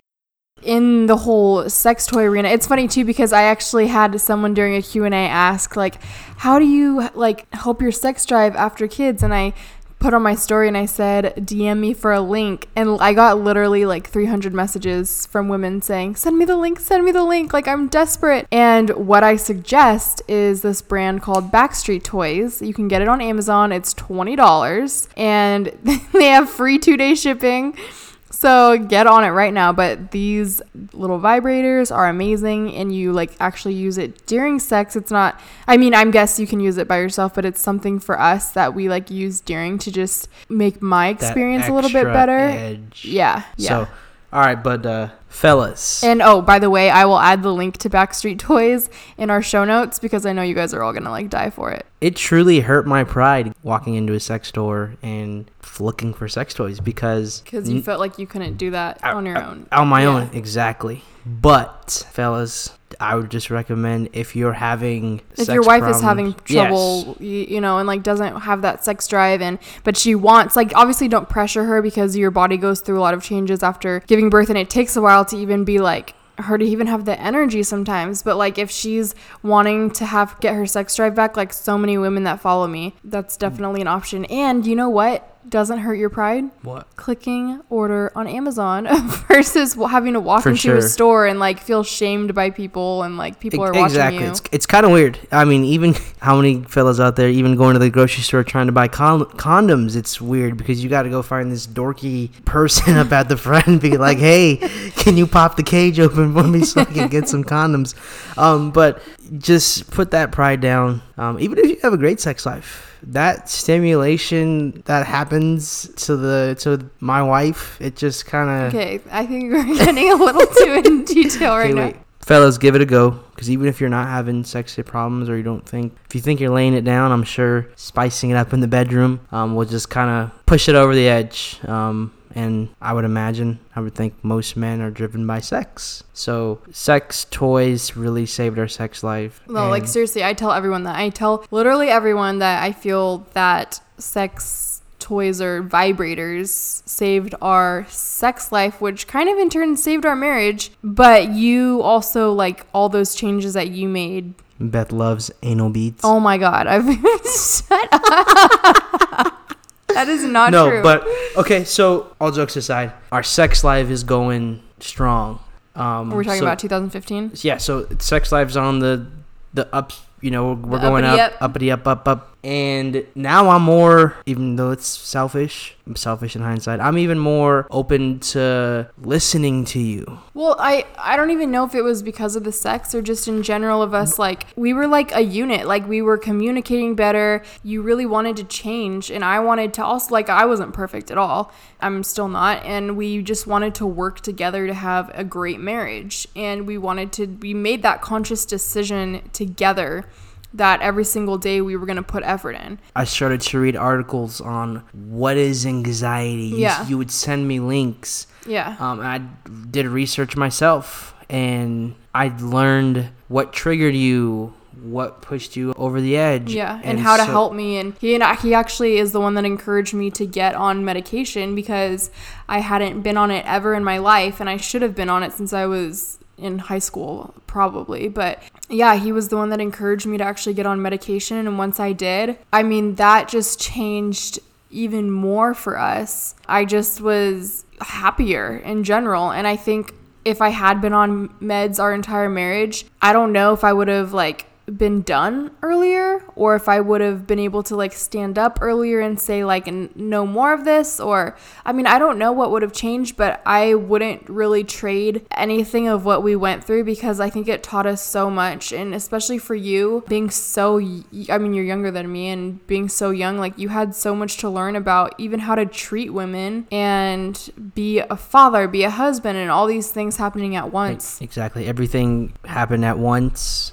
in the whole sex toy arena it's funny too because i actually had someone during a q&a ask like how do you like help your sex drive after kids and i put on my story and I said, DM me for a link. And I got literally like 300 messages from women saying, send me the link, send me the link. Like, I'm desperate. And what I suggest is this brand called Backstreet Toys. You can get it on Amazon, it's $20. And they have free two day shipping. So get on it right now. But these little vibrators are amazing, and you like actually use it during sex. It's not. I mean, I'm guess you can use it by yourself, but it's something for us that we like use during to just make my experience a little bit better. edge. Yeah, yeah. So, all right, but uh, fellas, and oh, by the way, I will add the link to Backstreet Toys in our show notes because I know you guys are all gonna like die for it. it truly hurt my pride walking into a sex store and looking for sex toys because Because you felt like you couldn't do that on your own. on my Yeah. own exactly. But fellas, I would just recommend if you're having if your wife is having trouble you, you know and like doesn't have that sex drive and but she wants like obviously don't pressure her because your body goes through a lot of changes after giving birth and it takes a while to even be like her to even have the energy sometimes. But like if she's wanting to have get her sex drive back like so many women that follow me that's mm. definitely an option. And you know what doesn't hurt your pride what clicking order on Amazon versus having to walk For into sure. a store and like feel shamed by people and like people are exactly. watching you. It's it's kind of weird. I mean, even how many fellas out there even going to the grocery store trying to buy con- condoms? It's weird because you got to go find this dorky person up at the front and be like, "Hey, can you pop the cage open for me so I can get some condoms?" Um, but just put that pride down. Um, even if you have a great sex life, that stimulation that happens to the to my wife, it just kind of Okay, I think we're getting a little too in detail right Okay, now. Fellas, give it a go. Because even if you're not having sexy problems or you don't think, if you think you're laying it down, I'm sure spicing it up in the bedroom um, will just kind of push it over the edge. Um, and I would imagine, I would think most men are driven by sex. So, sex toys really saved our sex life. No, like seriously, I tell everyone that. I tell literally everyone that I feel that sex toys or vibrators saved our sex life, which kind of in turn saved our marriage. But you also like all those changes that you made. Beth loves anal beads. Oh my god, I've shut up. that is not no, true. but okay. So all jokes aside, our sex life is going strong. Um, we're talking so- about 2015. yeah, so sex lives on the the up. You know, we're The going uppity up, up. uppity up, up, up, and now I'm more. Even though it's selfish, I'm selfish in hindsight. I'm even more open to listening to you. Well, I I don't even know if it was because of the sex or just in general of us like we were like a unit, like we were communicating better. You really wanted to change and I wanted to also like I wasn't perfect at all. I'm still not and we just wanted to work together to have a great marriage and we wanted to we made that conscious decision together that every single day we were going to put effort in. I started to read articles on what is anxiety. You- Yeah. you would send me links. Yeah. Um, I did research myself, and I learned what triggered you, what pushed you over the edge. Yeah, and, how to help me. And he and I, he actually is the one that encouraged me to get on medication because I hadn't been on it ever in my life, and I should have been on it since I was in high school, probably. But yeah, he was the one that encouraged me to actually get on medication. And once I did, I mean, that just changed even more for us. I just was happier in general. And I think if I had been on meds our entire marriage, I don't know if I would have like been done earlier or if I would have been able to like stand up earlier and say like no more of this or I mean I don't know what would have changed but I wouldn't really trade anything of what we went through because I think it taught us so much and especially for you being so I mean you're younger than me and being so young like you had so much to learn about even how to treat women and be a father be a husband and all these things happening at once Exactly. Everything happened at once.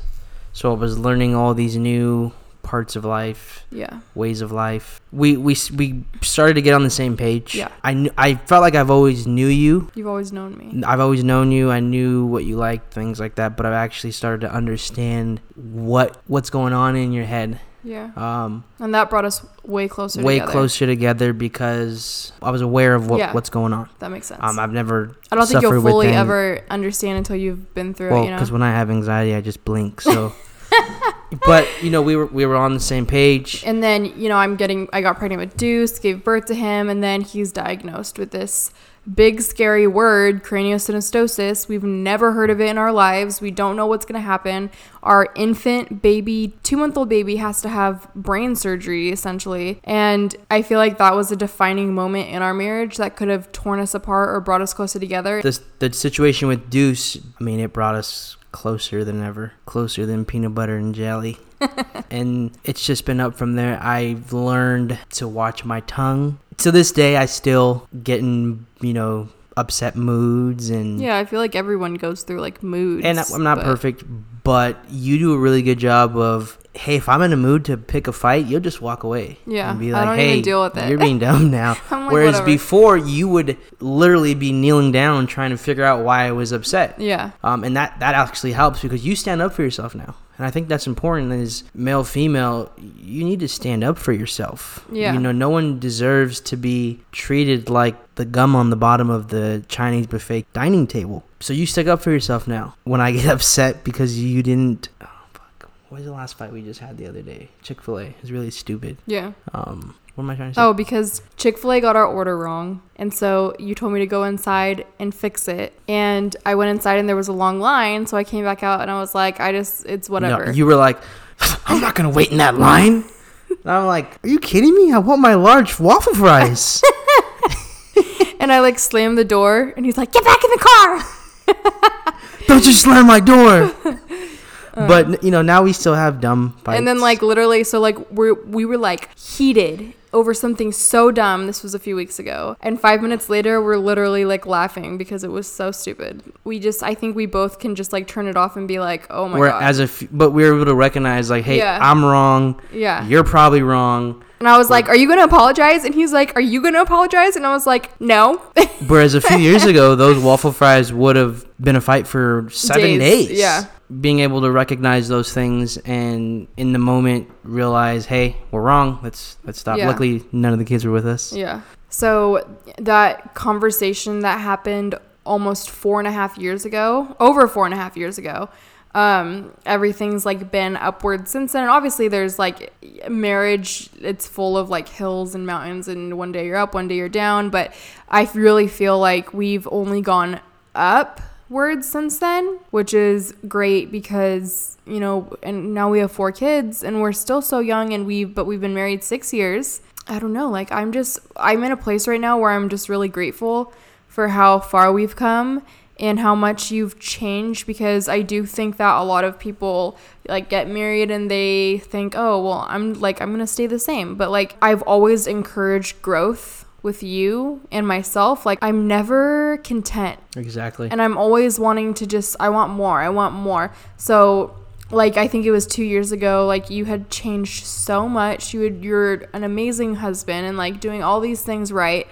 So I was learning all these new parts of life, yeah ways of life. We we we started to get on the same page. Yeah. I kn- I felt like I've always knew you. you've always known me I've always known you. I knew what you liked, things like that. But I've actually started to understand what what's going on in your head. Yeah Um, And that brought us way closer way together. closer together because I was aware of what Yeah. what's going on. That makes sense. Um, I've never. I don't think you'll fully ever understand until you've been through Well, it, you know? because when I have anxiety, I just blink. So but you know, we were we were on the same page. And then, you know, I'm getting, I got pregnant with Deuce, gave birth to him, and then he's diagnosed with this big, scary word, craniosynostosis. We've never heard of it in our lives. We don't know what's going to happen. Our infant baby, two month old baby, has to have brain surgery, essentially. And I feel like that was a defining moment in our marriage that could have torn us apart or brought us closer together. The the situation with Deuce, I mean, it brought us closer than ever, closer than peanut butter and jelly. and it's just been up from there. I've learned to watch my tongue. To this day, I still get in, you know, upset moods and Yeah, I feel like everyone goes through like moods. and I'm not but- perfect, but you do a really good job of hey, if I'm in a mood to pick a fight, you'll just walk away. Yeah, and be I like, don't hey, even deal with it." You're being dumb now. I'm like, Whereas "Whatever." before, you would literally be kneeling down trying to figure out why I was upset. Yeah. Um, and that that actually helps because you stand up for yourself now. And I think that's important as male female, you need to stand up for yourself. Yeah. You know, no one deserves to be treated like the gum on the bottom of the Chinese buffet dining table. So you stick up for yourself now. When I get upset because you didn't. What was the last fight we just had the other day? Chick-fil-A. is really stupid. Yeah. Um what am I trying to say? Oh, because Chick fil A got our order wrong. And so you told me to go inside and fix it. And I went inside and there was a long line. So I came back out and I was like, I just, it's whatever. No, you were like, I'm not gonna wait in that line. And I'm like, Are you kidding me? I want my large waffle fries. and I like slammed the door and he's like, get back in the car. Don't just slam my door. but you know, now we still have dumb fights. Uh. And then like literally, so like we we were like heated over something so dumb. This was a few weeks ago, and five minutes later, we're literally like laughing because it was so stupid. We just, I think we both can just like turn it off and be like, oh my we're god, as if, but we were able to recognize like, hey, Yeah. I'm wrong. yeah. You're probably wrong. And I was like, "Are you gonna apologize?" And he's like, "Are you gonna apologize?" And I was like, "No." Whereas a few years ago, those waffle fries would have been a fight for seven Days, days. yeah. Being able to recognize those things and in the moment realize, hey, we're wrong. Let's let's stop. Yeah. Luckily, none of the kids were with us. yeah. So that conversation that happened almost four and a half years ago, over four and a half years ago. Um, everything's like been upward since then. And obviously, there's like marriage. It's full of like hills and mountains, and one day you're up, one day you're down. But I really feel like we've only gone upwards since then, which is great because you know, and now we have four kids, and we're still so young, and we but we've been married six years. I don't know. Like I'm just I'm in a place right now where I'm just really grateful for how far we've come and how much you've changed because I do think that a lot of people like get married and they think, "Oh, well, I'm like I'm going to stay the same." But like I've always encouraged growth with you and myself. Like I'm never content Exactly. and I'm always wanting to just I want more. I want more. So like I think it was 2 years ago like you had changed so much. You had, you're an amazing husband and like doing all these things right.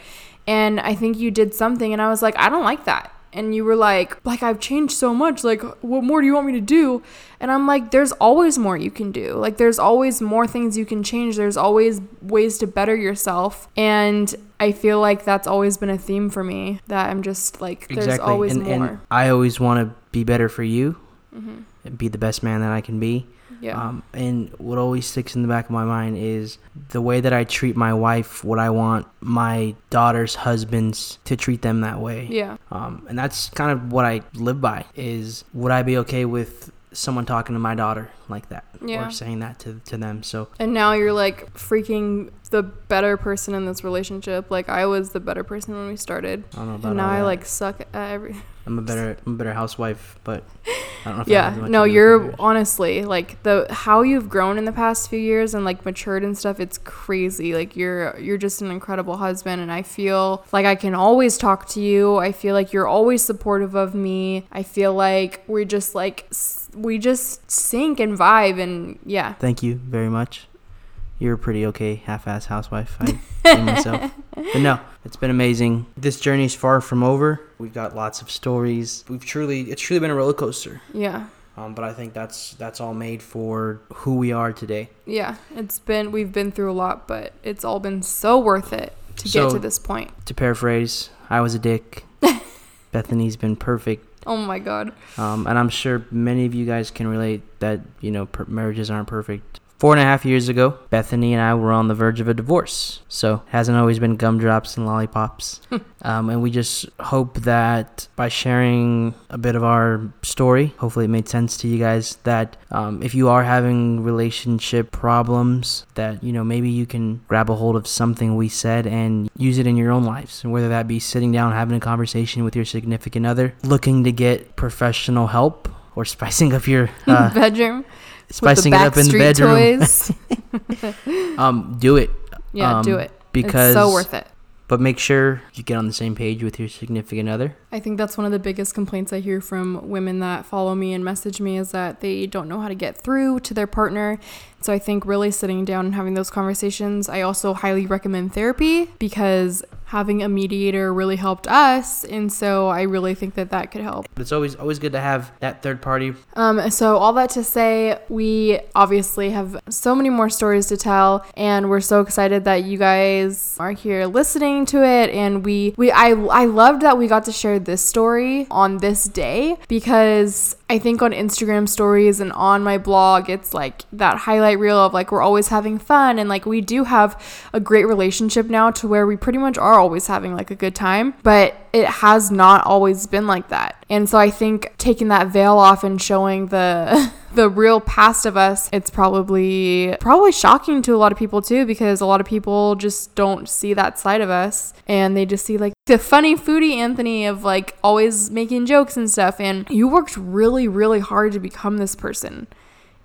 And I think you did something and I was like I don't like that. And you were like like I've changed so much. Like what more do you want me to do? And I'm like there's always more you can do. Like there's always more things you can change. There's always ways to better yourself. And I feel like that's always been a theme for me that I'm just like there's exactly. always and, more. and I always want to be better for you, Mm-hmm. and be the best man that I can be. Yeah. Um, and what always sticks in the back of my mind is the way that I treat my wife. What I want my daughter's husbands to treat them that way. yeah. Um, and that's kind of what I live by. Is would I be okay with someone talking to my daughter like that Yeah. or saying that to to them? So And now you're like freaking the better person in this relationship. Like I was the better person when we started. I don't know about And now I that. like suck at every I'm a better I'm a better housewife, but I don't know. If Yeah. No, you're honestly like the how you've grown in the past few years and like matured and stuff, it's crazy. Like you're you're just an incredible husband and I feel like I can always talk to you. I feel like you're always supportive of me. I feel like we're just like we just sync and vibe and yeah. Thank you very much. You're a pretty okay half-ass housewife. I myself. But no, it's been amazing. This journey is far from over. We've got lots of stories. We've truly, it's truly been a roller coaster. Yeah. Um, but I think that's that's all made for who we are today. Yeah, it's been we've been through a lot, but it's all been so worth it to So- get to this point. To paraphrase, I was a dick. Bethanie's been perfect. Oh my god. Um, and I'm sure many of you guys can relate that, you know, per- marriages aren't perfect. Four and a half years ago, Bethanie and I were on the verge of a divorce. So, hasn't always been gumdrops and lollipops. um, and we just hope that by sharing a bit of our story, hopefully it made sense to you guys, that um, if you are having relationship problems, that, you know, maybe you can grab a hold of something we said and use it in your own lives. And whether that be sitting down, having a conversation with your significant other, looking to get professional help, or spicing up your uh, Bedroom. Spicing it up in the bedroom. Um, do it. yeah, do Um, it. because it's so worth it. But make sure you get on the same page with your significant other. I think that's one of the biggest complaints I hear from women that follow me and message me is that they don't know how to get through to their partner. So I think really sitting down and having those conversations. I also highly recommend therapy because having a mediator really helped us, and so I really think that that could help. It's always always good to have that third party. Um, so all that to say, we obviously have so many more stories to tell, and we're so excited that you guys are here listening to it. And we, we, I, I loved that we got to share this story on this day because I think on Instagram stories and on my blog, it's like that highlight reel of like we're always having fun, and like we do have a great relationship now to where we pretty much are always having like a good time, but it has not always been like that. And so I think taking that veil off and showing the the real past of us, it's probably probably shocking to a lot of people too because a lot of people just don't see that side of us and they just see like the funny foodie Anthony of like always making jokes and stuff and you worked really really hard to become this person.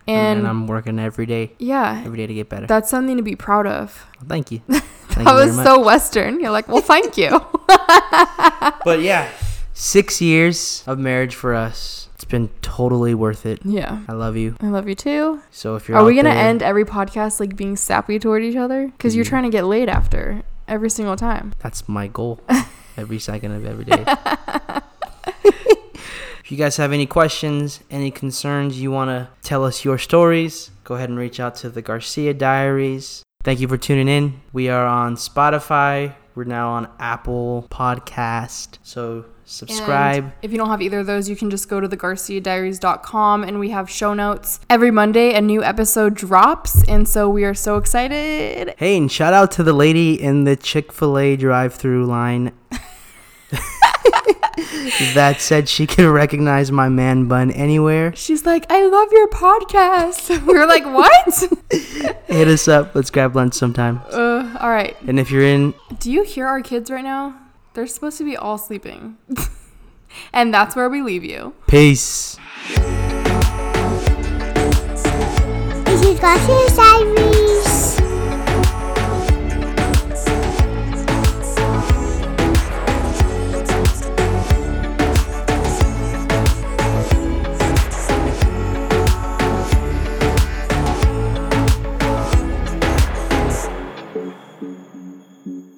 And, And, I'm working every day, yeah, every day to get better. that's something to be proud of. Well, thank you. Thank That you was much. so western. You're like, "Well, thank you." But yeah, six years of marriage for us. It's been totally worth it. yeah. I love you. I love you too. So if you're Are we gonna there- end every podcast like being sappy toward each other? Because you're trying to get laid after every single time. That's my goal. every second of every day. If you guys have any questions, any concerns, you want to tell us your stories, go ahead and reach out to the Garcia Diaries. Thank you for tuning in. We are on Spotify. We're now on Apple Podcast. So subscribe. And if you don't have either of those, you can just go to thegarciadiaries.com and we have show notes. Every Monday, a new episode drops. And so we are so excited. Hey, and shout out to the lady in the Chick fil A drive through line that said she can recognize my man bun anywhere. She's like, I love your podcast. we were like, what? Hit us up. Let's grab lunch sometime. uh, all right. And if you're in, Do you hear our kids right now? They're supposed to be all sleeping. and that's where we leave you. peace. This is Garcia's Diary.